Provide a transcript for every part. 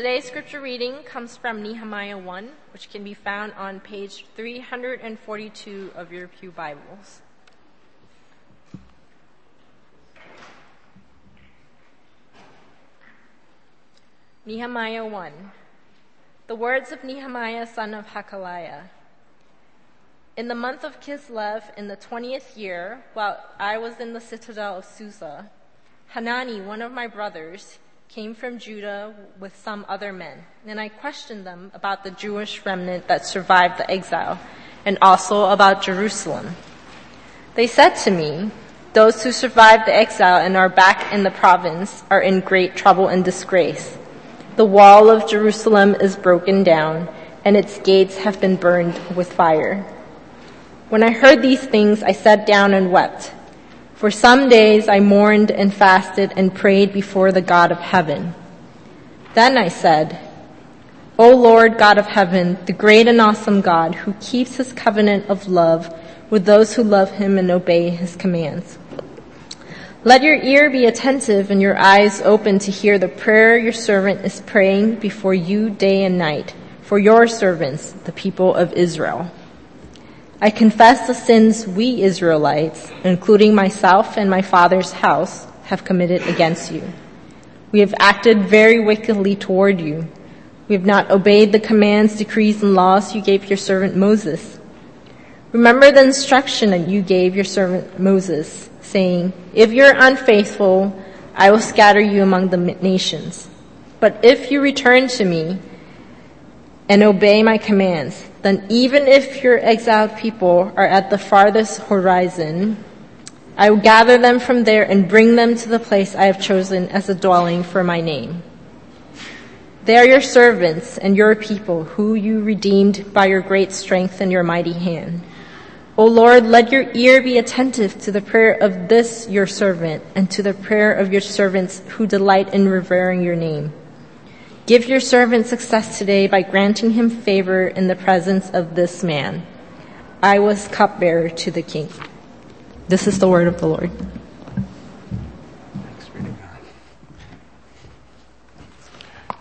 Today's scripture reading comes from Nehemiah 1, which can be found on page 342 of your Pew Bibles. Nehemiah 1. The words of Nehemiah, son of Hakaliah. In the month of Kislev, in the twentieth year, while I was in the citadel of Susa, Hanani, one of my brothers, came from Judah with some other men, and I questioned them about the Jewish remnant that survived the exile, and also about Jerusalem. They said to me, Those who survived the exile and are back in the province are in great trouble and disgrace. The wall of Jerusalem is broken down, and its gates have been burned with fire. When I heard these things, I sat down and wept. For some days I mourned and fasted and prayed before the God of heaven. Then I said, O Lord God of heaven, the great and awesome God who keeps his covenant of love with those who love him and obey his commands. Let your ear be attentive and your eyes open to hear the prayer your servant is praying before you day and night for your servants, the people of Israel. I confess the sins we Israelites, including myself and my father's house, have committed against you. We have acted very wickedly toward you. We have not obeyed the commands, decrees, and laws you gave your servant Moses. Remember the instruction that you gave your servant Moses, saying, If you're unfaithful, I will scatter you among the nations. But if you return to me and obey my commands, then even if your exiled people are at the farthest horizon, I will gather them from there and bring them to the place I have chosen as a dwelling for my name. They are your servants and your people who you redeemed by your great strength and your mighty hand. O Lord, let your ear be attentive to the prayer of this your servant and to the prayer of your servants who delight in revering your name. Give your servant success today by granting him favor in the presence of this man. I was cupbearer to the king. This is the word of the Lord.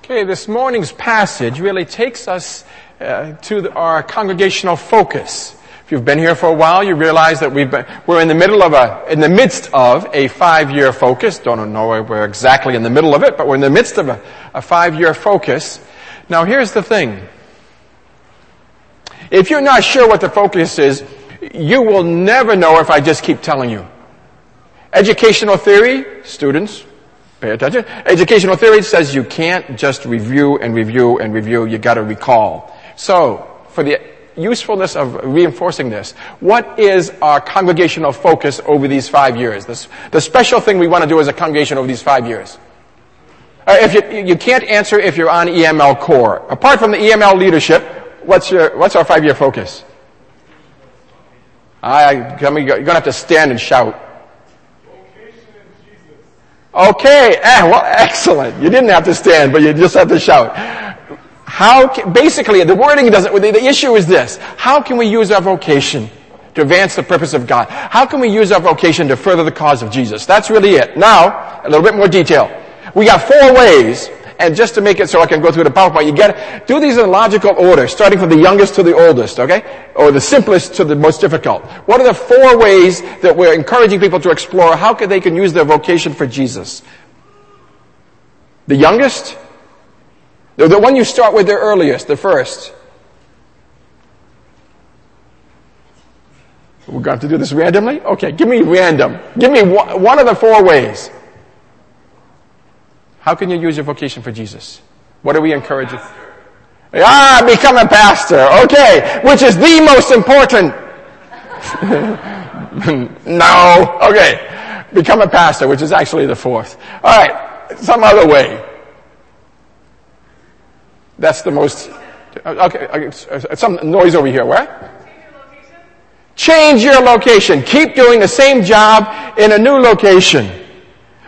Okay, this morning's passage really takes us uh, to the, our congregational focus. If you've been here for a while, you realize that we've been, we're in the middle of a, in the midst of a five-year focus. Don't know where we're exactly in the middle of it, but we're in the midst of a, a five-year focus. Now here's the thing. If you're not sure what the focus is, you will never know if I just keep telling you. Educational theory, students, pay attention. Educational theory says you can't just review and review and review, you gotta recall. So, for the usefulness of reinforcing this, what is our congregational focus over these five years? The special thing we want to do as a congregation over these five years. Uh, if you, you can't answer if you're on EML core. Apart from the EML leadership, what's your, what's our five year focus? I, i you're going to have to stand and shout. Okay, eh, well, excellent. You didn't have to stand, but you just have to shout. How can, basically, the wording doesn't, the, the issue is this. How can we use our vocation to advance the purpose of God? How can we use our vocation to further the cause of Jesus? That's really it. Now, a little bit more detail. We got four ways, and just to make it so I can go through the PowerPoint, you get do these in logical order, starting from the youngest to the oldest, okay? Or the simplest to the most difficult. What are the four ways that we're encouraging people to explore how can they can use their vocation for Jesus? The youngest, the, the one you start with the earliest, the first. We're going to do this randomly? Okay, give me random. Give me one, one of the four ways. How can you use your vocation for Jesus? What are we encouraging? Ah, become a pastor. Okay, which is the most important. no. Okay. Become a pastor, which is actually the fourth. All right. Some other way. That's the most. Okay. Some noise over here. Where? Change your location. Keep doing the same job in a new location.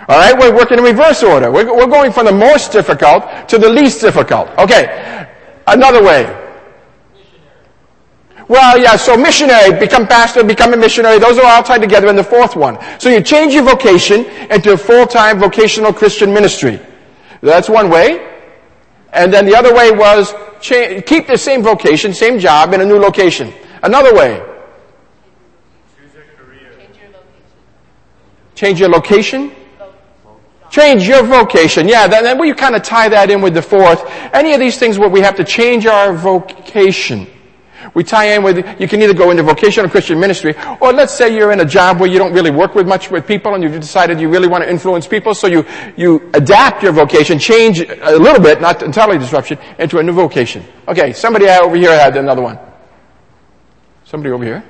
All right, we're working in reverse order. We're, we're going from the most difficult to the least difficult. Okay, another way. Well, yeah, so missionary, become pastor, become a missionary, those are all tied together in the fourth one. So you change your vocation into a full-time vocational Christian ministry. That's one way. And then the other way was keep the same vocation, same job in a new location. Another way. Change your location? Change your vocation. Yeah, then, then we kind of tie that in with the fourth. Any of these things where we have to change our vocation. We tie in with, you can either go into vocational Christian ministry, or let's say you're in a job where you don't really work with much with people and you've decided you really want to influence people, so you, you adapt your vocation, change a little bit, not entirely disruption, into a new vocation. Okay, somebody over here had another one. Somebody over here.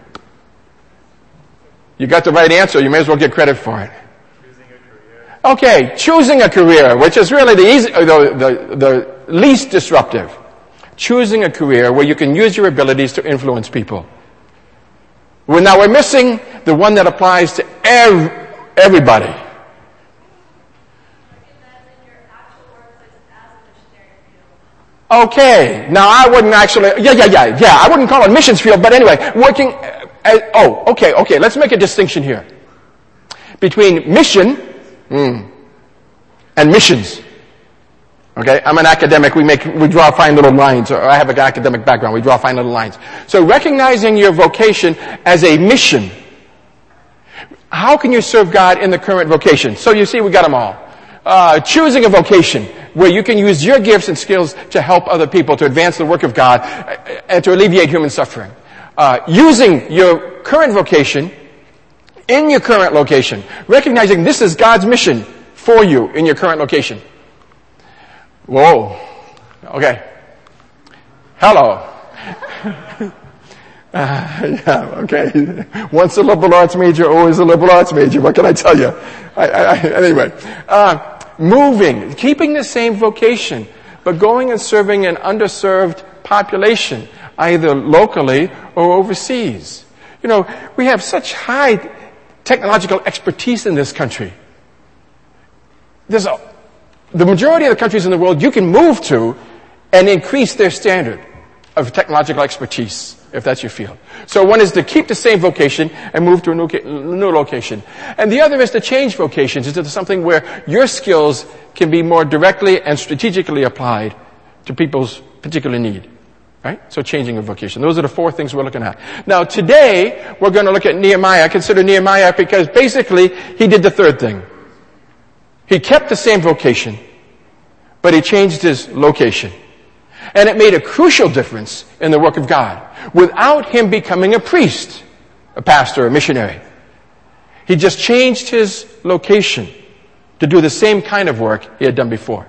You got the right answer, you may as well get credit for it. Okay, choosing a career, which is really the, easy, the, the, the least disruptive choosing a career where you can use your abilities to influence people. Well, now we're missing the one that applies to ev- everybody. Okay, now I wouldn't actually, yeah, yeah, yeah, yeah, I wouldn't call it missions field, but anyway, working, as, oh, okay, okay, let's make a distinction here. Between mission, mm, and missions. Okay, I'm an academic. We make, we draw fine little lines. Or I have an academic background. We draw fine little lines. So recognizing your vocation as a mission. How can you serve God in the current vocation? So you see, we got them all. Uh, choosing a vocation where you can use your gifts and skills to help other people to advance the work of God uh, and to alleviate human suffering. Uh, using your current vocation in your current location, recognizing this is God's mission for you in your current location. Whoa. Okay. Hello. Uh, yeah, okay. Once a liberal arts major, always a liberal arts major. What can I tell you? I, I, anyway, uh, moving, keeping the same vocation, but going and serving an underserved population, either locally or overseas. You know, we have such high technological expertise in this country. There's a, the majority of the countries in the world you can move to and increase their standard of technological expertise, if that's your field. So one is to keep the same vocation and move to a new, new location. And the other is to change vocations into something where your skills can be more directly and strategically applied to people's particular need. Right? So changing a vocation. Those are the four things we're looking at. Now today, we're going to look at Nehemiah. Consider Nehemiah because basically, he did the third thing. He kept the same vocation, but he changed his location. And it made a crucial difference in the work of God without him becoming a priest, a pastor, a missionary. He just changed his location to do the same kind of work he had done before.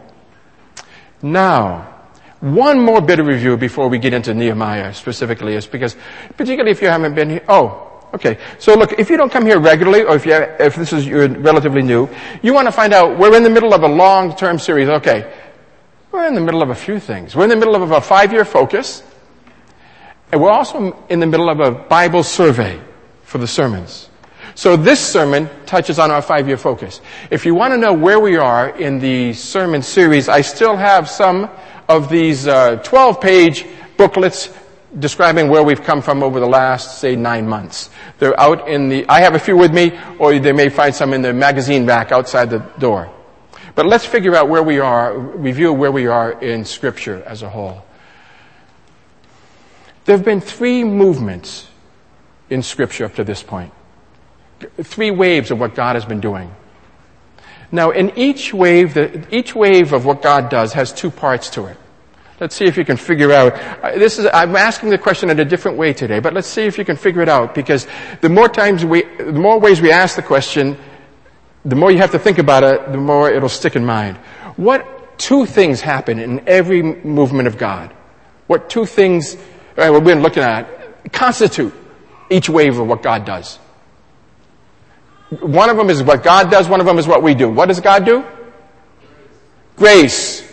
Now, one more bit of review before we get into Nehemiah specifically is because, particularly if you haven't been here, oh, Okay, so look, if you don't come here regularly, or if, you, if this is you're relatively new, you want to find out, we're in the middle of a long-term series. Okay, we're in the middle of a few things. We're in the middle of a five-year focus, and we're also in the middle of a Bible survey for the sermons. So this sermon touches on our five-year focus. If you want to know where we are in the sermon series, I still have some of these uh, 12-page booklets describing where we've come from over the last, say, nine months. They're out in the, I have a few with me, or they may find some in the magazine rack outside the door. But let's figure out where we are, review where we are in Scripture as a whole. There have been three movements in Scripture up to this point. Three waves of what God has been doing. Now, in each wave, the, each wave of what God does has two parts to it. Let's see if you can figure out. Uh, this is, I'm asking the question in a different way today, but let's see if you can figure it out because the more times we, the more ways we ask the question, the more you have to think about it, the more it'll stick in mind. What two things happen in every movement of God? What two things, right, uh, we've been looking at, constitute each wave of what God does? One of them is what God does, one of them is what we do. What does God do? Grace.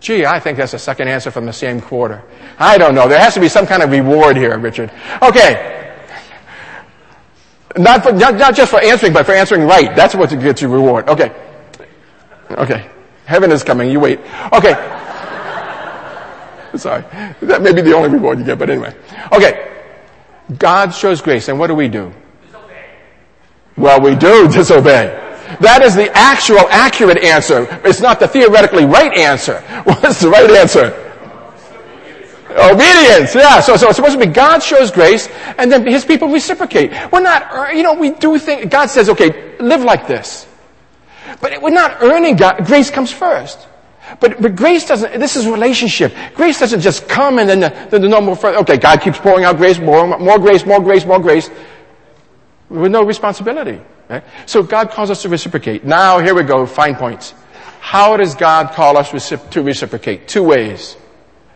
Gee, I think that's a second answer from the same quarter. I don't know. There has to be some kind of reward here, Richard. Okay. Not, for, not, not just for answering, but for answering right. That's what gets you reward. Okay. Okay. Heaven is coming. You wait. Okay. Sorry. That may be the only reward you get, but anyway. Okay. God shows grace, and what do we do? Disobey. Well, we do disobey. That is the actual accurate answer. It's not the theoretically right answer. What's the right answer? Obedience, yeah. So, so it's supposed to be God shows grace, and then His people reciprocate. We're not, uh, you know, we do think, God says, okay, live like this. But we're not earning God, grace comes first. But, but grace doesn't, this is relationship. Grace doesn't just come and then the, the, the normal, okay, God keeps pouring out grace, more, more grace, more grace, more grace, with no responsibility. So God calls us to reciprocate. Now, here we go, fine points. How does God call us to reciprocate? Two ways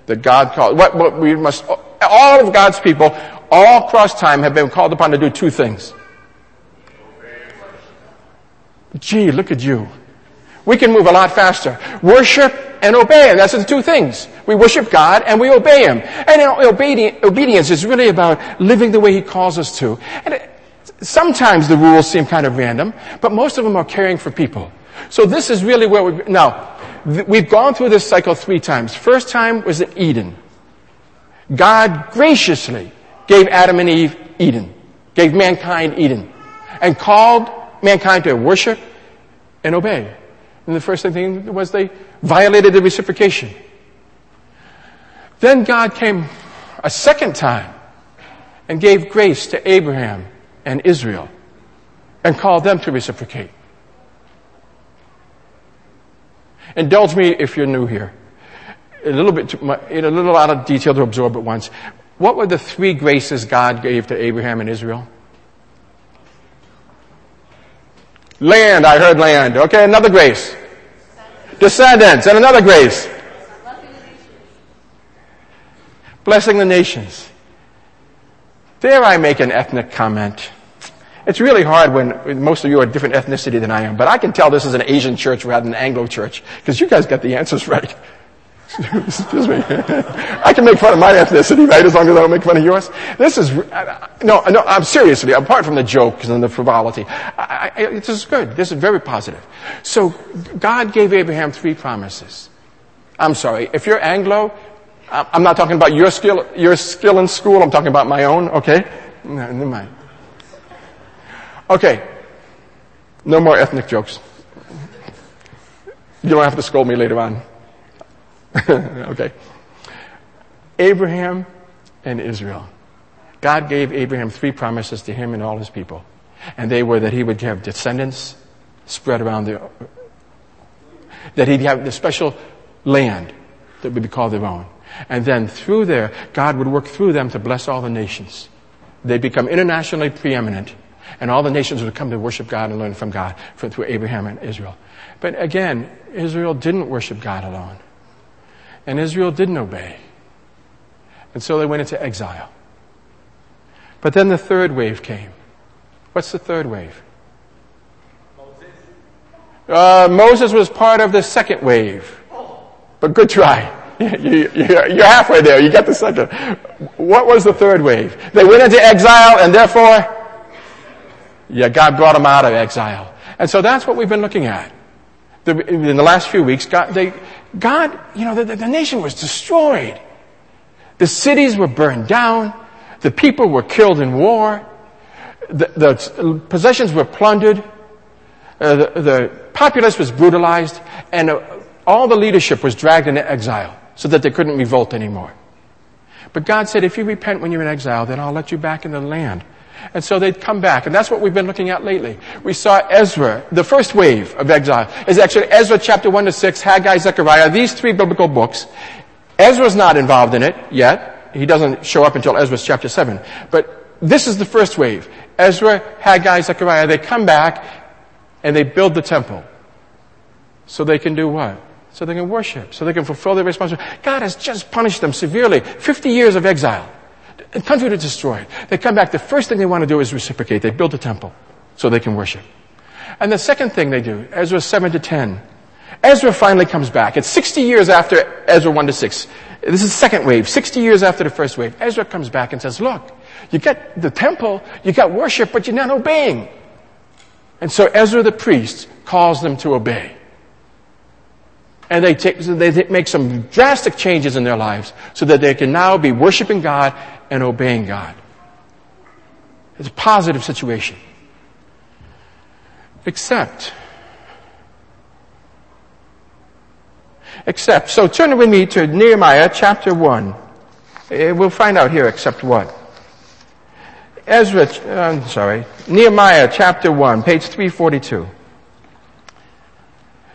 that God calls. What, what we must, all of God's people, all across time, have been called upon to do two things. Gee, look at you. We can move a lot faster. Worship and obey. And that's the two things. We worship God and we obey Him. And obedience is really about living the way He calls us to. And sometimes the rules seem kind of random, but most of them are caring for people. So this is really where we, now, We've gone through this cycle three times. First time was in Eden. God graciously gave Adam and Eve Eden, gave mankind Eden, and called mankind to worship and obey. And the first thing was they violated the reciprocation. Then God came a second time and gave grace to Abraham and Israel and call them to reciprocate. Indulge me if you're new here. A little bit, much, a little out of detail to absorb at once. What were the three graces God gave to Abraham and Israel? Land, I heard land. Okay, another grace. Descendants, and another grace. Blessing the nations. Dare I make an ethnic comment? It's really hard when most of you are different ethnicity than I am, but I can tell this is an Asian church rather than an Anglo church, because you guys got the answers right. Excuse me. I can make fun of my ethnicity, right, as long as I don't make fun of yours. This is, no, no, I'm seriously, apart from the jokes and the frivolity, I, I, this is good. This is very positive. So, God gave Abraham three promises. I'm sorry, if you're Anglo, I'm not talking about your skill, your skill in school, I'm talking about my own, okay? No, never mind. Okay. No more ethnic jokes. You don't have to scold me later on. okay. Abraham and Israel. God gave Abraham three promises to him and all his people. And they were that he would have descendants spread around the, that he'd have the special land that would be called their own. And then through there, God would work through them to bless all the nations. They become internationally preeminent and all the nations would come to worship God and learn from God through Abraham and Israel. But again, Israel didn't worship God alone. And Israel didn't obey. And so they went into exile. But then the third wave came. What's the third wave? Moses. Uh, Moses was part of the second wave. But good try. You're halfway there. You got the second. What was the third wave? They went into exile and therefore yeah, God brought them out of exile. And so that's what we've been looking at. The, in the last few weeks, God, they, God you know, the, the nation was destroyed. The cities were burned down. The people were killed in war. The, the possessions were plundered. Uh, the, the, populace was brutalized. And uh, all the leadership was dragged into exile so that they couldn't revolt anymore. But God said, if you repent when you're in exile, then I'll let you back in the land. And so they'd come back. And that's what we've been looking at lately. We saw Ezra. The first wave of exile is actually Ezra chapter 1 to 6, Haggai, Zechariah, these three biblical books. Ezra's not involved in it yet. He doesn't show up until Ezra's chapter 7. But this is the first wave. Ezra, Haggai, Zechariah, they come back and they build the temple. So they can do what? So they can worship. So they can fulfill their responsibility. God has just punished them severely. 50 years of exile. The country to destroy. They come back, the first thing they want to do is reciprocate. They build a temple so they can worship. And the second thing they do, Ezra 7 to 10, Ezra finally comes back. It's 60 years after Ezra 1 to 6. This is the second wave, 60 years after the first wave. Ezra comes back and says, look, you got the temple, you got worship, but you're not obeying. And so Ezra the priest calls them to obey and they, take, they make some drastic changes in their lives so that they can now be worshiping God and obeying God. It's a positive situation. Except. Except. So turn with me to Nehemiah chapter 1. Eh, we'll find out here except what. Ezra, I'm sorry, Nehemiah chapter 1, page 342.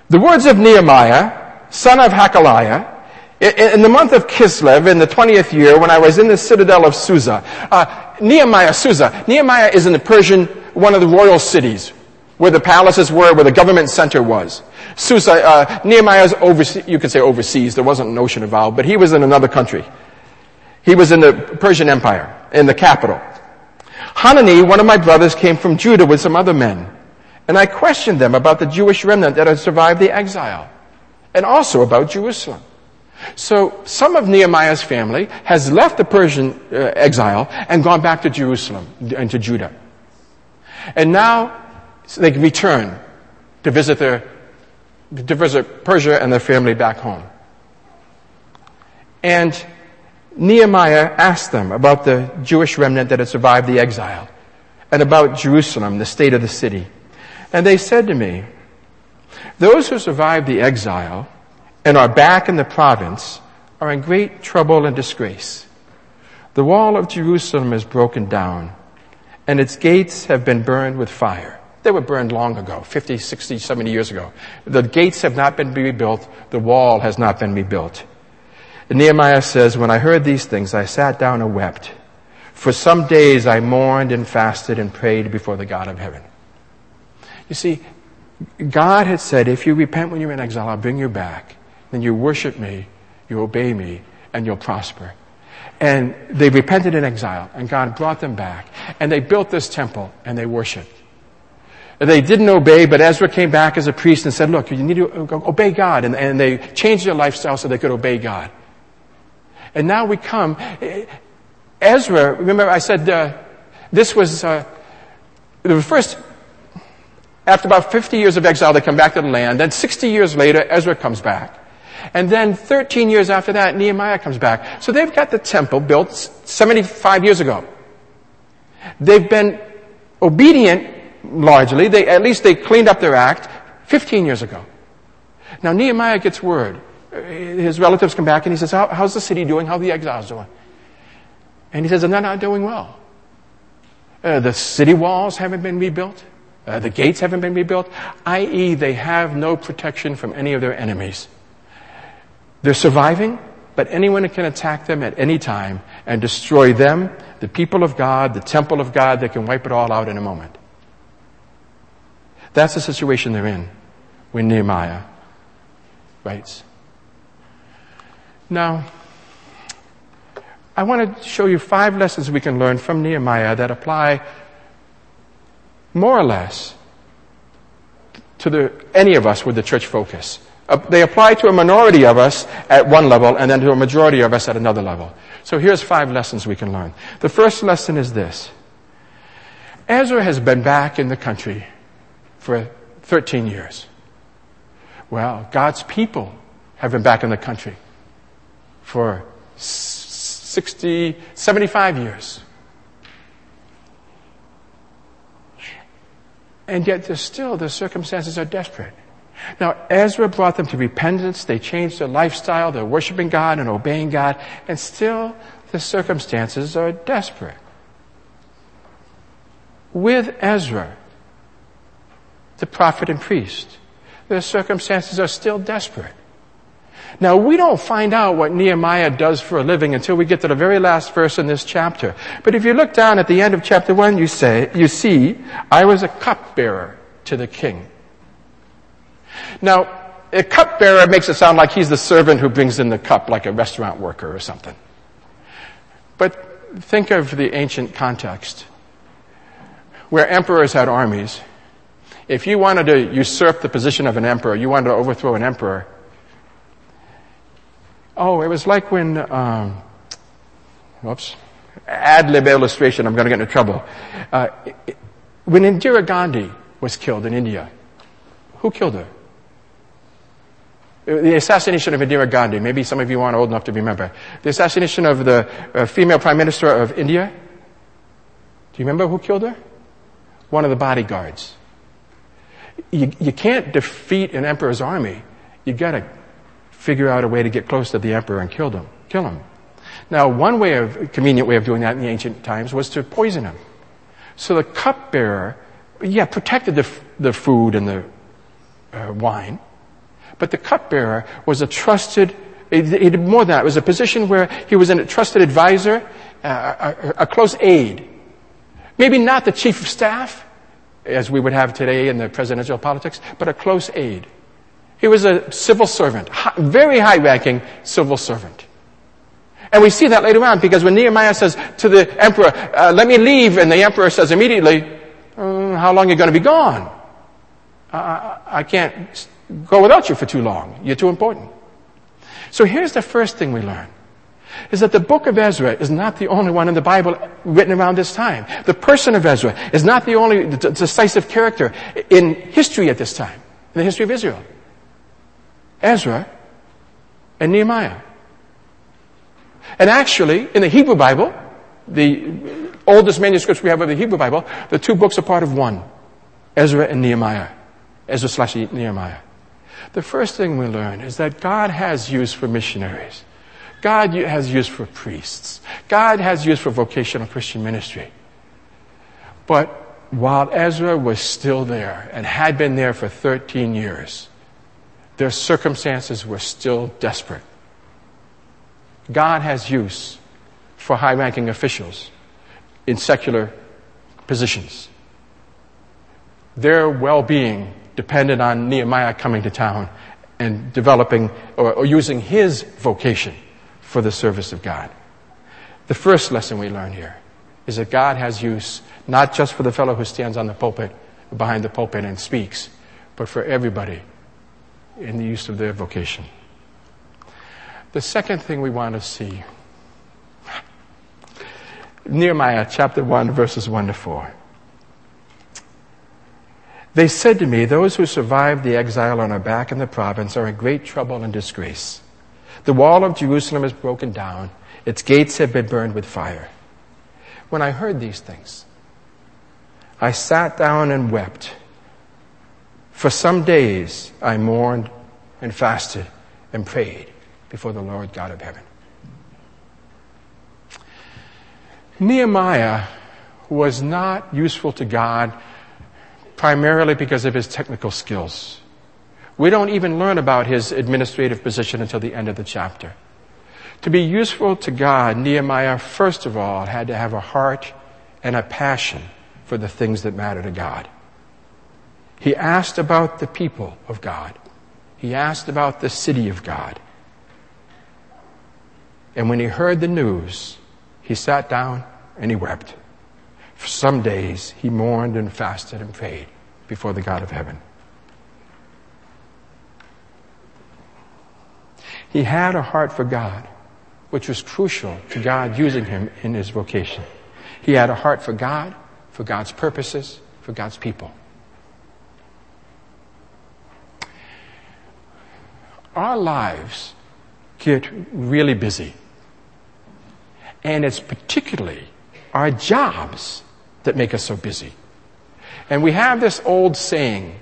The words of Nehemiah, son of Hakaliah, in the month of Kislev, in the 20th year, when I was in the citadel of Susa, uh, Nehemiah, Susa, Nehemiah is in the Persian, one of the royal cities, where the palaces were, where the government center was. Susa, uh, Nehemiah's overseas, you could say overseas, there wasn't an ocean involved, but he was in another country. He was in the Persian Empire, in the capital. Hanani, one of my brothers, came from Judah with some other men. And I questioned them about the Jewish remnant that had survived the exile. And also about Jerusalem. So some of Nehemiah's family has left the Persian uh, exile and gone back to Jerusalem and to Judah. And now they can return to visit their, to visit Persia and their family back home. And Nehemiah asked them about the Jewish remnant that had survived the exile and about Jerusalem, the state of the city. And they said to me, those who survived the exile and are back in the province are in great trouble and disgrace. The wall of Jerusalem is broken down and its gates have been burned with fire. They were burned long ago, 50, 60, 70 years ago. The gates have not been rebuilt. The wall has not been rebuilt. And Nehemiah says, when I heard these things, I sat down and wept. For some days I mourned and fasted and prayed before the God of heaven. You see, God had said, if you repent when you're in exile, I'll bring you back. Then you worship me, you obey me, and you'll prosper. And they repented in exile, and God brought them back. And they built this temple, and they worshiped. They didn't obey, but Ezra came back as a priest and said, look, you need to obey God. And, and they changed their lifestyle so they could obey God. And now we come. Ezra, remember I said uh, this was uh, the first, after about 50 years of exile, they come back to the land. Then 60 years later, Ezra comes back. And then 13 years after that, Nehemiah comes back. So they've got the temple built 75 years ago. They've been obedient largely. They, at least they cleaned up their act 15 years ago. Now Nehemiah gets word his relatives come back and he says, How, how's the city doing? How are the exiles doing? And he says, they're not doing well. Uh, the city walls haven't been rebuilt. Uh, the gates haven't been rebuilt, i.e., they have no protection from any of their enemies. They're surviving, but anyone can attack them at any time and destroy them, the people of God, the temple of God, they can wipe it all out in a moment. That's the situation they're in when Nehemiah writes. Now, I want to show you five lessons we can learn from Nehemiah that apply more or less to the, any of us with the church focus. Uh, they apply to a minority of us at one level and then to a majority of us at another level. So here's five lessons we can learn. The first lesson is this. Ezra has been back in the country for 13 years. Well, God's people have been back in the country for 60, 75 years. And yet there's still, the circumstances are desperate. Now, Ezra brought them to repentance. They changed their lifestyle. They're worshiping God and obeying God. And still, the circumstances are desperate. With Ezra, the prophet and priest, the circumstances are still desperate. Now we don't find out what Nehemiah does for a living until we get to the very last verse in this chapter. But if you look down at the end of chapter one, you say, you see, I was a cupbearer to the king. Now, a cupbearer makes it sound like he's the servant who brings in the cup like a restaurant worker or something. But think of the ancient context where emperors had armies. If you wanted to usurp the position of an emperor, you wanted to overthrow an emperor, Oh, it was like when, um, whoops, ad lib illustration, I'm going to get into trouble. Uh, when Indira Gandhi was killed in India, who killed her? The assassination of Indira Gandhi. Maybe some of you aren't old enough to remember. The assassination of the uh, female prime minister of India. Do you remember who killed her? One of the bodyguards. You, you can't defeat an emperor's army. You've got to figure out a way to get close to the emperor and kill him. Kill him. Now, one way of, convenient way of doing that in the ancient times was to poison him. So the cupbearer, yeah, protected the, the food and the uh, wine, but the cupbearer was a trusted, he did more than that. It was a position where he was a trusted advisor, uh, a, a close aide. Maybe not the chief of staff, as we would have today in the presidential politics, but a close aide. He was a civil servant, very high ranking civil servant. And we see that later on because when Nehemiah says to the emperor, uh, let me leave, and the emperor says immediately, uh, how long are you going to be gone? I, I can't go without you for too long. You're too important. So here's the first thing we learn. Is that the book of Ezra is not the only one in the Bible written around this time. The person of Ezra is not the only decisive character in history at this time, in the history of Israel. Ezra and Nehemiah. And actually, in the Hebrew Bible, the oldest manuscripts we have of the Hebrew Bible, the two books are part of one. Ezra and Nehemiah. Ezra slash Nehemiah. The first thing we learn is that God has use for missionaries. God has use for priests. God has use for vocational Christian ministry. But while Ezra was still there and had been there for 13 years, their circumstances were still desperate. God has use for high ranking officials in secular positions. Their well being depended on Nehemiah coming to town and developing or, or, using his vocation for the service of God. The first lesson we learn here is that God has use not just for the fellow who stands on the pulpit, behind the pulpit and speaks, but for everybody in the use of their vocation. The second thing we want to see Nehemiah chapter 1, verses 1 to 4. They said to me, Those who survived the exile and are back in the province are in great trouble and disgrace. The wall of Jerusalem is broken down, its gates have been burned with fire. When I heard these things, I sat down and wept. For some days I mourned and fasted and prayed before the Lord God of heaven. Nehemiah was not useful to God primarily because of his technical skills. We don't even learn about his administrative position until the end of the chapter. To be useful to God, Nehemiah, first of all, had to have a heart and a passion for the things that matter to God. He asked about the people of God. He asked about the city of God. And when he heard the news, he sat down and he wept. For some days he mourned and fasted and prayed before the God of heaven. He had a heart for God, which was crucial to God using him in his vocation. He had a heart for God, for God's purposes, for God's people. Our lives get really busy. And it's particularly our jobs that make us so busy. And we have this old saying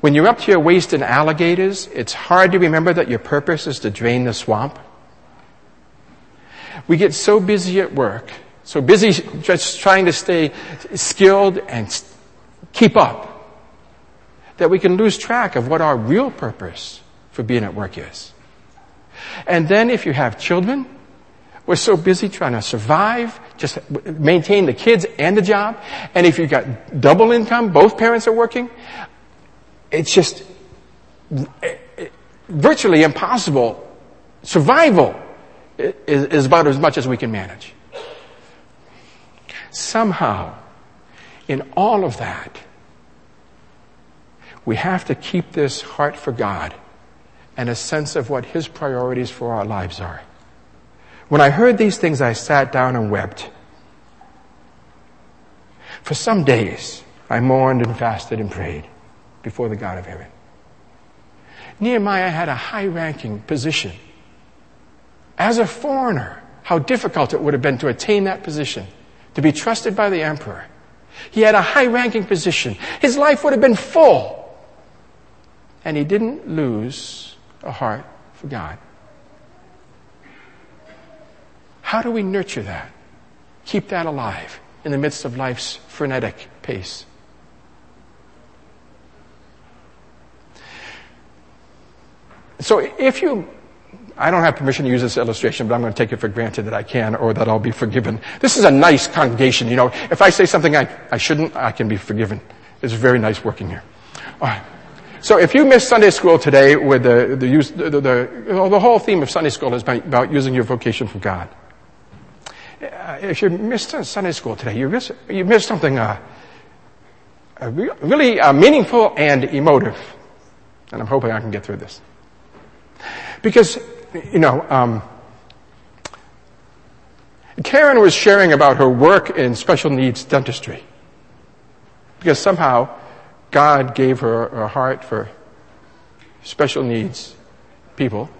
when you're up to your waist in alligators, it's hard to remember that your purpose is to drain the swamp. We get so busy at work, so busy just trying to stay skilled and keep up, that we can lose track of what our real purpose for being at work is. And then if you have children, we're so busy trying to survive, just maintain the kids and the job. And if you've got double income, both parents are working, it's just virtually impossible. Survival is, about as much as we can manage. Somehow, in all of that, we have to keep this heart for God and a sense of what His priorities for our lives are. When I heard these things, I sat down and wept. For some days, I mourned and fasted and prayed before the God of heaven. Nehemiah had a high ranking position. As a foreigner, how difficult it would have been to attain that position, to be trusted by the emperor. He had a high ranking position. His life would have been full. and he didn't lose a heart for God. How do we nurture that? Keep that alive in the midst of life's frenetic pace. So if you, I don't have permission to use this illustration, but I'm going to take it for granted that I can or that I'll be forgiven. This is a nice congregation. You know, if I say something I, I shouldn't, I can be forgiven. It's very nice working here. All right. So if you missed Sunday school today with the, the, use, the, the, the, the whole theme of Sunday school is about using your vocation for God. Uh, if you missed Sunday school today, you missed, you missed something uh, really uh, meaningful and emotive. And I'm hoping I can get through this. Because, you know, um, Karen was sharing about her work in special needs dentistry. Because somehow God gave her a heart for special needs people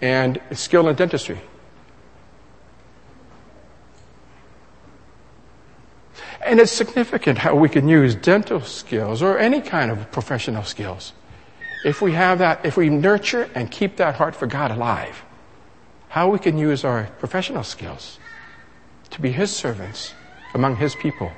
and skill in dentistry. And it's significant how we can use dental skills or any kind of professional skills if we have that, if we nurture and keep that heart for God alive, how we can use our professional skills to be His servants among His people.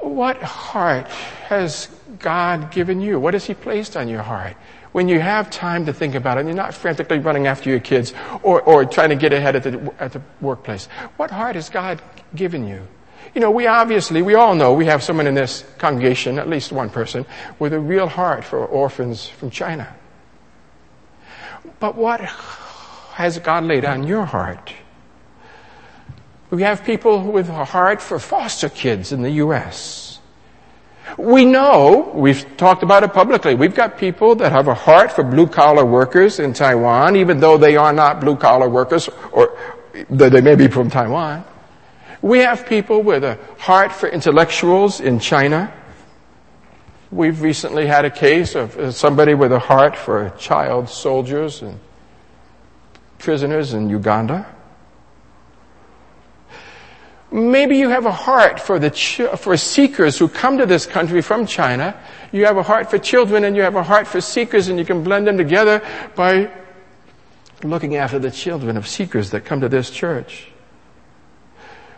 What heart has God given you? What has He placed on your heart? When you have time to think about it, and you're not frantically running after your kids or, or trying to get ahead at the, at the workplace. What heart has God given you? You know, we obviously, we all know we have someone in this congregation, at least one person, with a real heart for orphans from China. But what has God laid on your heart? We have people with a heart for foster kids in the U.S. We know, we've talked about it publicly, we've got people that have a heart for blue collar workers in Taiwan, even though they are not blue collar workers, or they may be from Taiwan. We have people with a heart for intellectuals in China. We've recently had a case of uh, somebody with a heart for child soldiers and prisoners in Uganda. Maybe you have a heart for the for seekers who come to this country from China. You have a heart for children and you have a heart for seekers and you can blend them together by looking after the children of seekers that come to this church.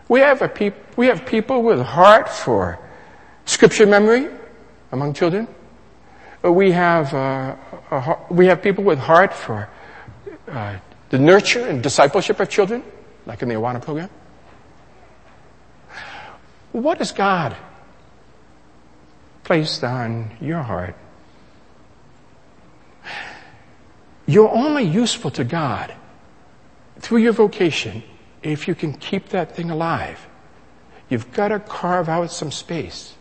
We have, a peop- we have people with heart for scripture memory among children. Uh, we have, uh, a, we have people with heart for uh, the nurture and discipleship of children, like in the Awana program. What has God placed on your heart? You're only useful to God through your vocation if you can keep that thing alive. You've got to carve out some space.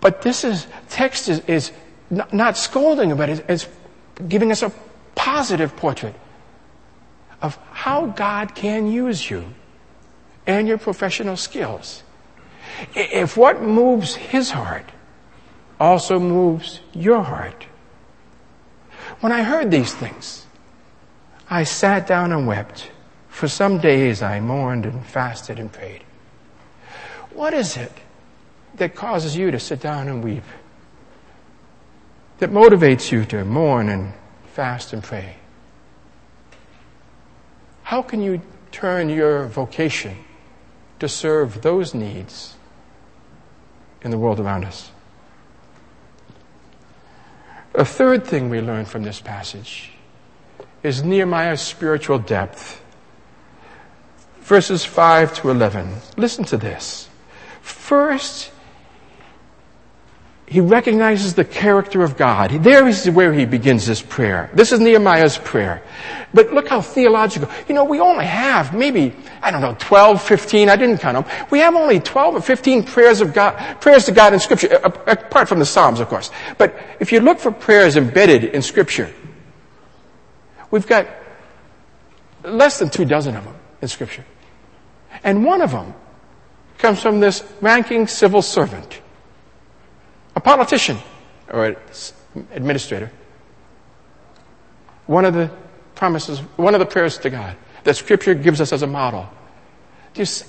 But this is, text is, is not, not scolding, but it's giving us a positive portrait of how God can use you and your professional skills. If what moves His heart also moves your heart. When I heard these things, I sat down and wept. For some days I mourned and fasted and prayed. What is it that causes you to sit down and weep? That motivates you to mourn and fast and pray? How can you turn your vocation to serve those needs in the world around us? A third thing we learn from this passage is Nehemiah's spiritual depth verses 5 to 11. Listen to this. First, he recognizes the character of God. There is where he begins this prayer. This is Nehemiah's prayer. But look how theological. You know, we only have maybe, I don't know, 12, 15, I didn't count them. We have only 12 or 15 prayers of God, prayers to God in scripture, apart from the Psalms, of course. But if you look for prayers embedded in scripture, we've got less than two dozen of them in scripture. And one of them comes from this ranking civil servant, a politician or an administrator. One of the promises, one of the prayers to God that scripture gives us as a model. Do you see,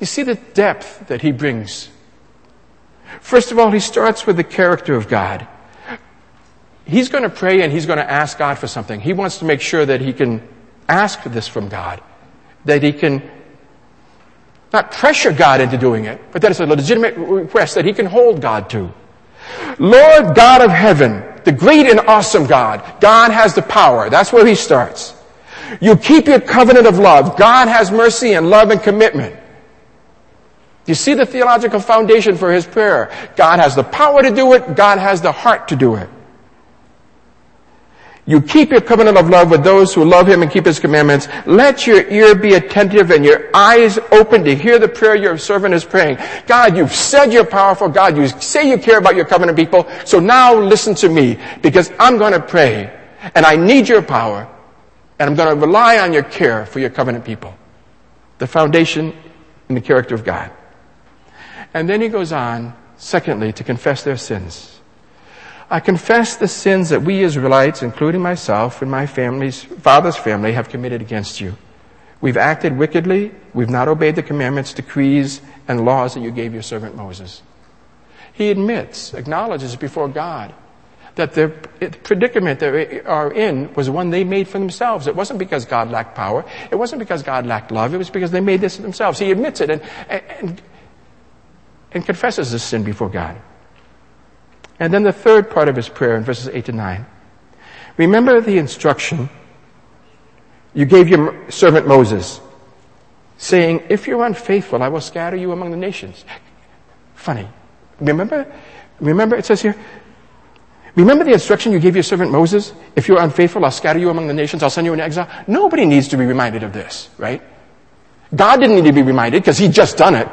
you see the depth that he brings? First of all, he starts with the character of God. he's going to pray and he's going to ask God for something. He wants to make sure that he can ask this from God, that he can not pressure God into doing it, but that it's a legitimate request that he can hold God to. Lord God of heaven, the great and awesome God, God has the power. That's where he starts. You keep your covenant of love. God has mercy and love and commitment. You see the theological foundation for his prayer. God has the power to do it. God has the heart to do it. You keep your covenant of love with those who love him and keep his commandments. Let your ear be attentive and your eyes open to hear the prayer your servant is praying. God, you've said you're powerful. God, you say you care about your covenant people. So now listen to me because I'm going to pray and I need your power and I'm going to rely on your care for your covenant people. The foundation in the character of God. And then he goes on, secondly, to confess their sins. I confess the sins that we Israelites, including myself and my family's, father's family, have committed against you. We've acted wickedly. We've not obeyed the commandments, decrees, and laws that you gave your servant Moses. He admits, acknowledges before God that the predicament they are in was one they made for themselves. It wasn't because God lacked power. It wasn't because God lacked love. It was because they made this themselves. He admits it and, and, and confesses this sin before God. And then the third part of his prayer in verses 8 to 9. Remember the instruction you gave your servant Moses, saying, If you're unfaithful, I will scatter you among the nations. Funny. Remember? Remember, it says here, Remember the instruction you gave your servant Moses? If you're unfaithful, I'll scatter you among the nations, I'll send you into exile. Nobody needs to be reminded of this, right? God didn't need to be reminded because He'd just done it.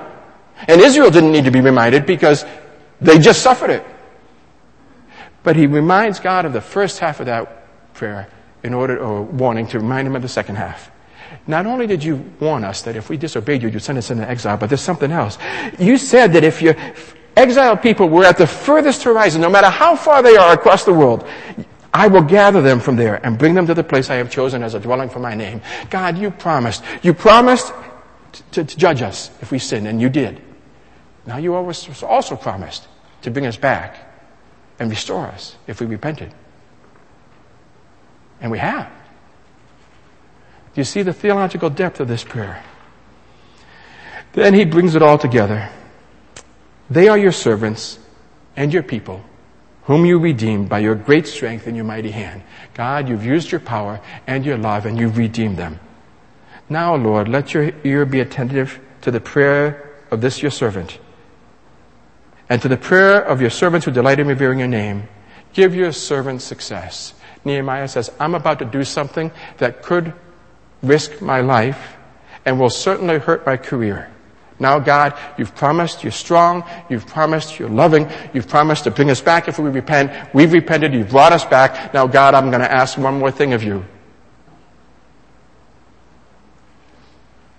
And Israel didn't need to be reminded because they just suffered it. But he reminds God of the first half of that prayer in order, or warning to remind him of the second half. Not only did you warn us that if we disobeyed you, you'd send us into exile, but there's something else. You said that if your exiled people were at the furthest horizon, no matter how far they are across the world, I will gather them from there and bring them to the place I have chosen as a dwelling for my name. God, you promised. You promised to, to judge us if we sin, and you did. Now you also promised to bring us back and restore us if we repented. And we have. Do you see the theological depth of this prayer? Then he brings it all together. They are your servants and your people, whom you redeemed by your great strength and your mighty hand. God, you've used your power and your love and you've redeemed them. Now, Lord, let your ear be attentive to the prayer of this your servant and to the prayer of your servants who delight in revering your name, give your servants success. Nehemiah says, I'm about to do something that could risk my life and will certainly hurt my career. Now, God, you've promised you're strong. You've promised you're loving. You've promised to bring us back if we repent. We've repented. You've brought us back. Now, God, I'm going to ask one more thing of you.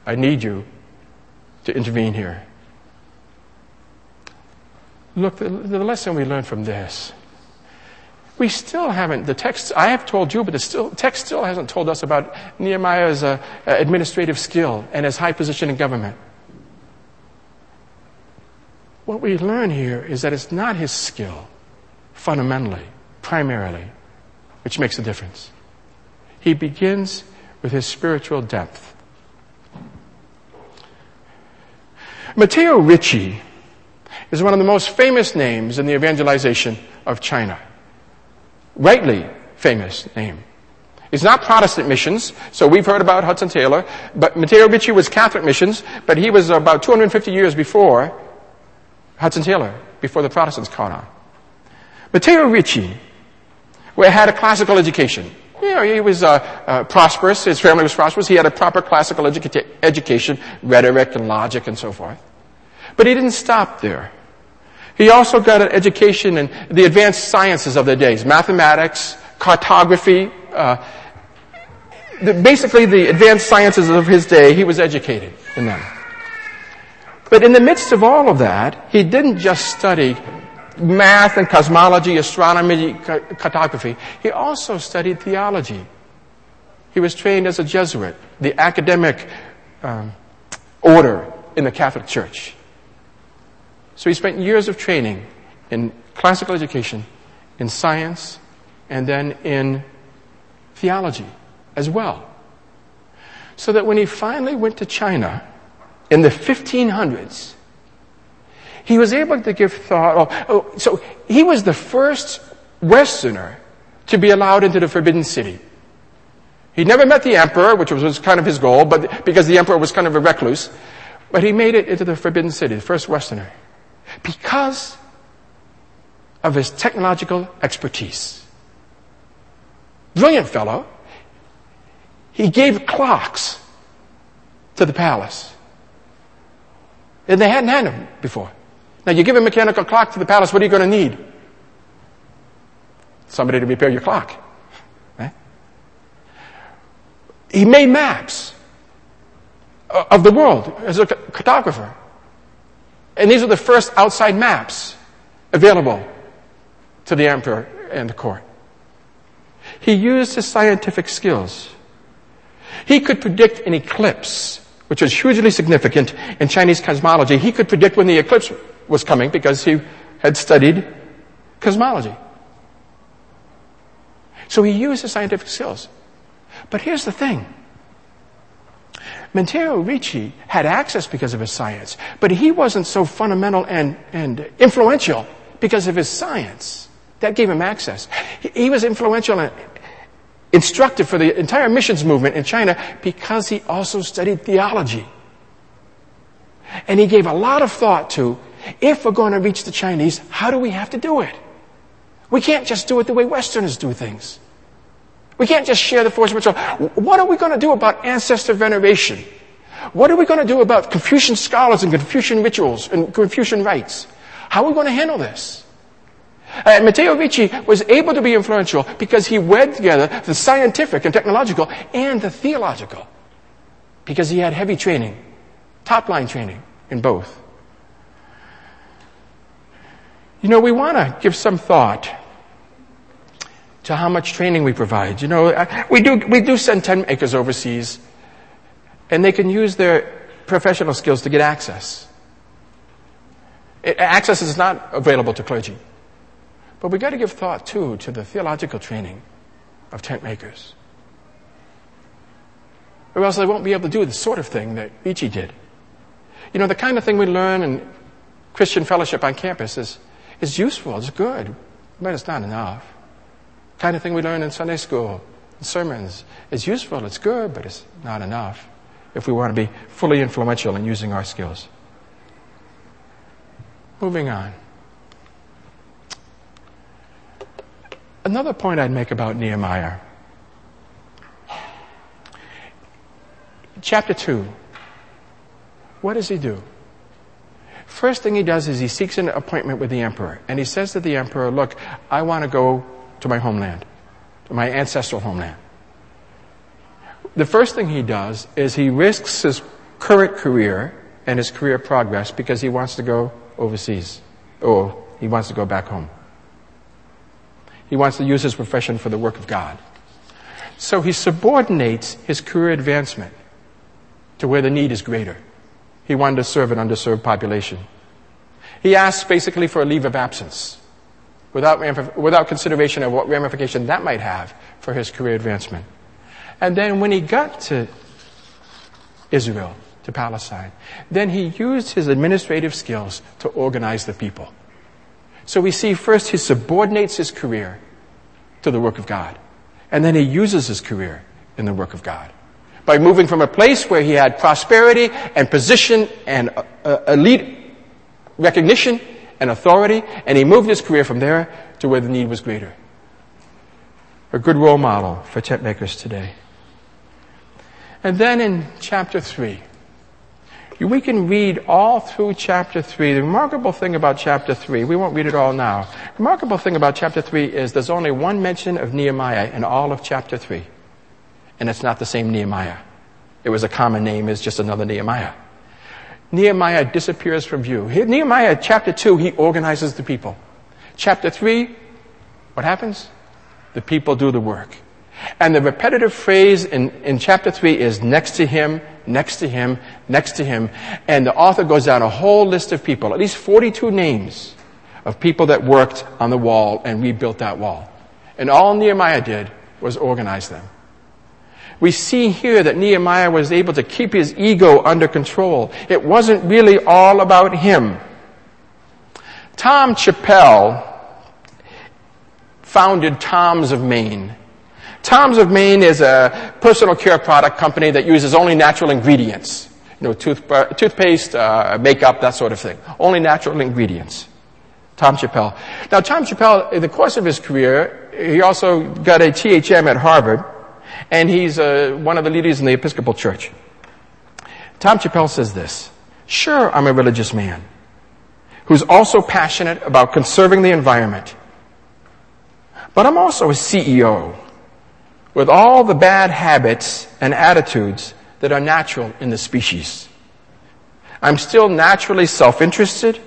I need you to intervene here. Look, the, the lesson we learn from this we still haven't, the text, I have told you, but the still, text still hasn't told us about Nehemiah's uh, administrative skill and his high position in government. What we learn here is that it's not his skill, fundamentally, primarily, which makes a difference. He begins with his spiritual depth. Matteo Ricci is one of the most famous names in the evangelization of China. Rightly famous name. It's not Protestant missions, so we've heard about Hudson Taylor, but Matteo Ricci was Catholic missions, but he was about 250 years before Hudson Taylor, before the Protestants caught on. Matteo Ricci had a classical education. You know, he was uh, uh, prosperous, his family was prosperous, he had a proper classical educa- education, rhetoric and logic and so forth. But he didn't stop there. He also got an education in the advanced sciences of the days, mathematics, cartography, uh, the, basically the advanced sciences of his day, he was educated in them. But in the midst of all of that, he didn't just study math and cosmology, astronomy, cartography. He also studied theology. He was trained as a Jesuit, the academic um, order in the Catholic Church. So he spent years of training in classical education, in science, and then in theology as well. So that when he finally went to China in the 1500s, he was able to give thought. Oh, oh, so he was the first Westerner to be allowed into the Forbidden City. He never met the emperor, which was kind of his goal, but because the emperor was kind of a recluse. But he made it into the Forbidden City, the first Westerner, because of his technological expertise. Brilliant fellow. He gave clocks to the palace. And they hadn't had them before. Now you give a mechanical clock to the palace, what are you going to need? Somebody to repair your clock. Right? He made maps of the world as a cartographer. And these were the first outside maps available to the emperor and the court. He used his scientific skills. He could predict an eclipse, which was hugely significant in Chinese cosmology. He could predict when the eclipse was coming because he had studied cosmology. So he used his scientific skills. But here's the thing. Matteo Ricci had access because of his science, but he wasn't so fundamental and, and influential because of his science. That gave him access. He, he was influential and instructive for the entire missions movement in China because he also studied theology. And he gave a lot of thought to if we're going to reach the Chinese, how do we have to do it? We can't just do it the way Westerners do things. We can't just share the force of. What are we going to do about ancestor veneration? What are we going to do about Confucian scholars and Confucian rituals and Confucian rites? How are we going to handle this? Uh, Matteo Ricci was able to be influential because he wed together the scientific and technological and the theological. Because he had heavy training, top line training in both. You know, we want to give some thought to how much training we provide. You know, we do, we do send tent makers overseas, and they can use their professional skills to get access. It, access is not available to clergy. But we've got to give thought, too, to the theological training of tent makers. Or else they won't be able to do the sort of thing that Ricci did. You know, the kind of thing we learn in Christian fellowship on campus is is useful, it's good, but it's not enough. Kind of thing we learn in Sunday school, in sermons, it's useful, it's good, but it's not enough if we want to be fully influential in using our skills. Moving on. Another point I'd make about Nehemiah. Chapter 2. What does he do? First thing he does is he seeks an appointment with the emperor. And he says to the emperor, look, I want to go to my homeland, to my ancestral homeland. The first thing he does is he risks his current career and his career progress because he wants to go overseas or he wants to go back home. He wants to use his profession for the work of God. So he subordinates his career advancement to where the need is greater. He wanted to serve an underserved population. He asked basically for a leave of absence without, without consideration of what ramification that might have for his career advancement. And then when he got to Israel, to Palestine, then he used his administrative skills to organize the people. So we see first he subordinates his career to the work of God. And then he uses his career in the work of God by moving from a place where he had prosperity and position and uh, uh, elite recognition and authority, and he moved his career from there to where the need was greater. A good role model for tent makers today. And then in chapter 3, we can read all through chapter 3. The remarkable thing about chapter 3, we won't read it all now. The remarkable thing about chapter 3 is there's only one mention of Nehemiah in all of chapter 3 and it's not the same Nehemiah. It was a common name, it's just another Nehemiah. Nehemiah disappears from view. Nehemiah chapter 2, he organizes the people. Chapter 3, what happens? The people do the work. And the repetitive phrase in, in chapter 3 is next to him, next to him, next to him. And the author goes down a whole list of people, at least 42 names of people that worked on the wall and rebuilt that wall. And all Nehemiah did was organize them. We see here that Nehemiah was able to keep his ego under control. It wasn't really all about him. Tom Chappell founded Tom's of Maine. Tom's of Maine is a personal care product company that uses only natural ingredients. You know, tooth, uh, toothpaste, uh, makeup, that sort of thing. Only natural ingredients. Tom Chappell. Now, Tom Chappell, in the course of his career, he also got a THM at Harvard and he's uh, one of the leaders in the Episcopal Church. Tom Chappell says this Sure, I'm a religious man who's also passionate about conserving the environment, but I'm also a CEO with all the bad habits and attitudes that are natural in the species. I'm still naturally self-interested,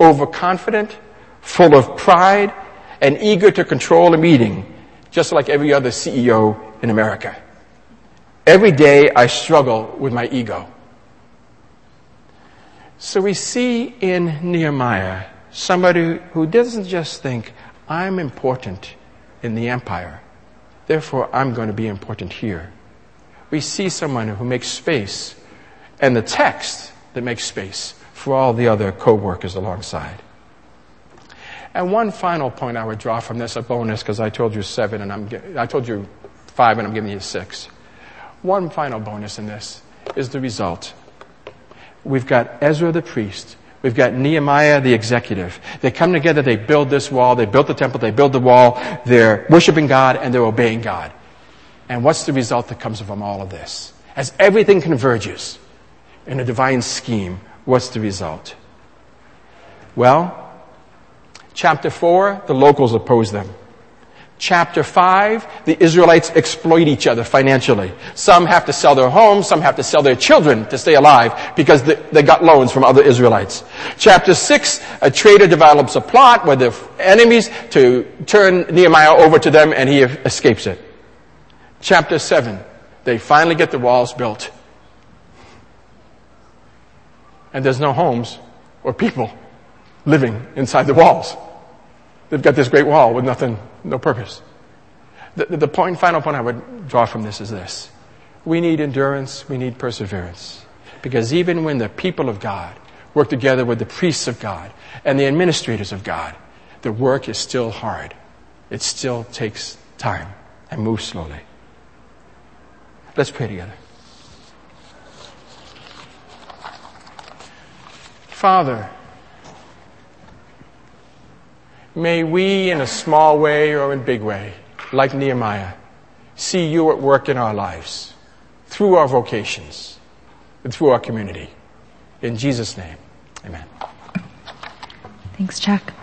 overconfident, full of pride, and eager to control a meeting, just like every other CEO in America. Every day I struggle with my ego. So we see in Nehemiah somebody who doesn't just think, I'm important in the empire, therefore I'm going to be important here. We see someone who makes space and the text that makes space for all the other co-workers alongside. And one final point I would draw from this, a bonus, because I told you seven and I'm, I told you five and I'm giving you six. One final bonus in this is the result. We've got Ezra the priest. We've got Nehemiah the executive. They come together, they build this wall, they build the temple, they build the wall, they're worshiping God and they're obeying God. And what's the result that comes from all of this? As everything converges in a divine scheme, what's the result? Well, chapter 4, the locals oppose them. Chapter 5, the Israelites exploit each other financially. Some have to sell their homes, some have to sell their children to stay alive because they got loans from other Israelites. Chapter 6, a traitor develops a plot with the enemies to turn Nehemiah over to them and he escapes it. Chapter 7, they finally get the walls built. And there's no homes or people living inside the walls. They've got this great wall with nothing, no purpose. The, the point, final point I would draw from this is this. We need endurance, we need perseverance. Because even when the people of God work together with the priests of God and the administrators of God, the work is still hard. It still takes time and moves slowly. Let's pray together. Father, May we, in a small way or in a big way, like Nehemiah, see you at work in our lives, through our vocations, and through our community. In Jesus' name, amen. Thanks, Chuck.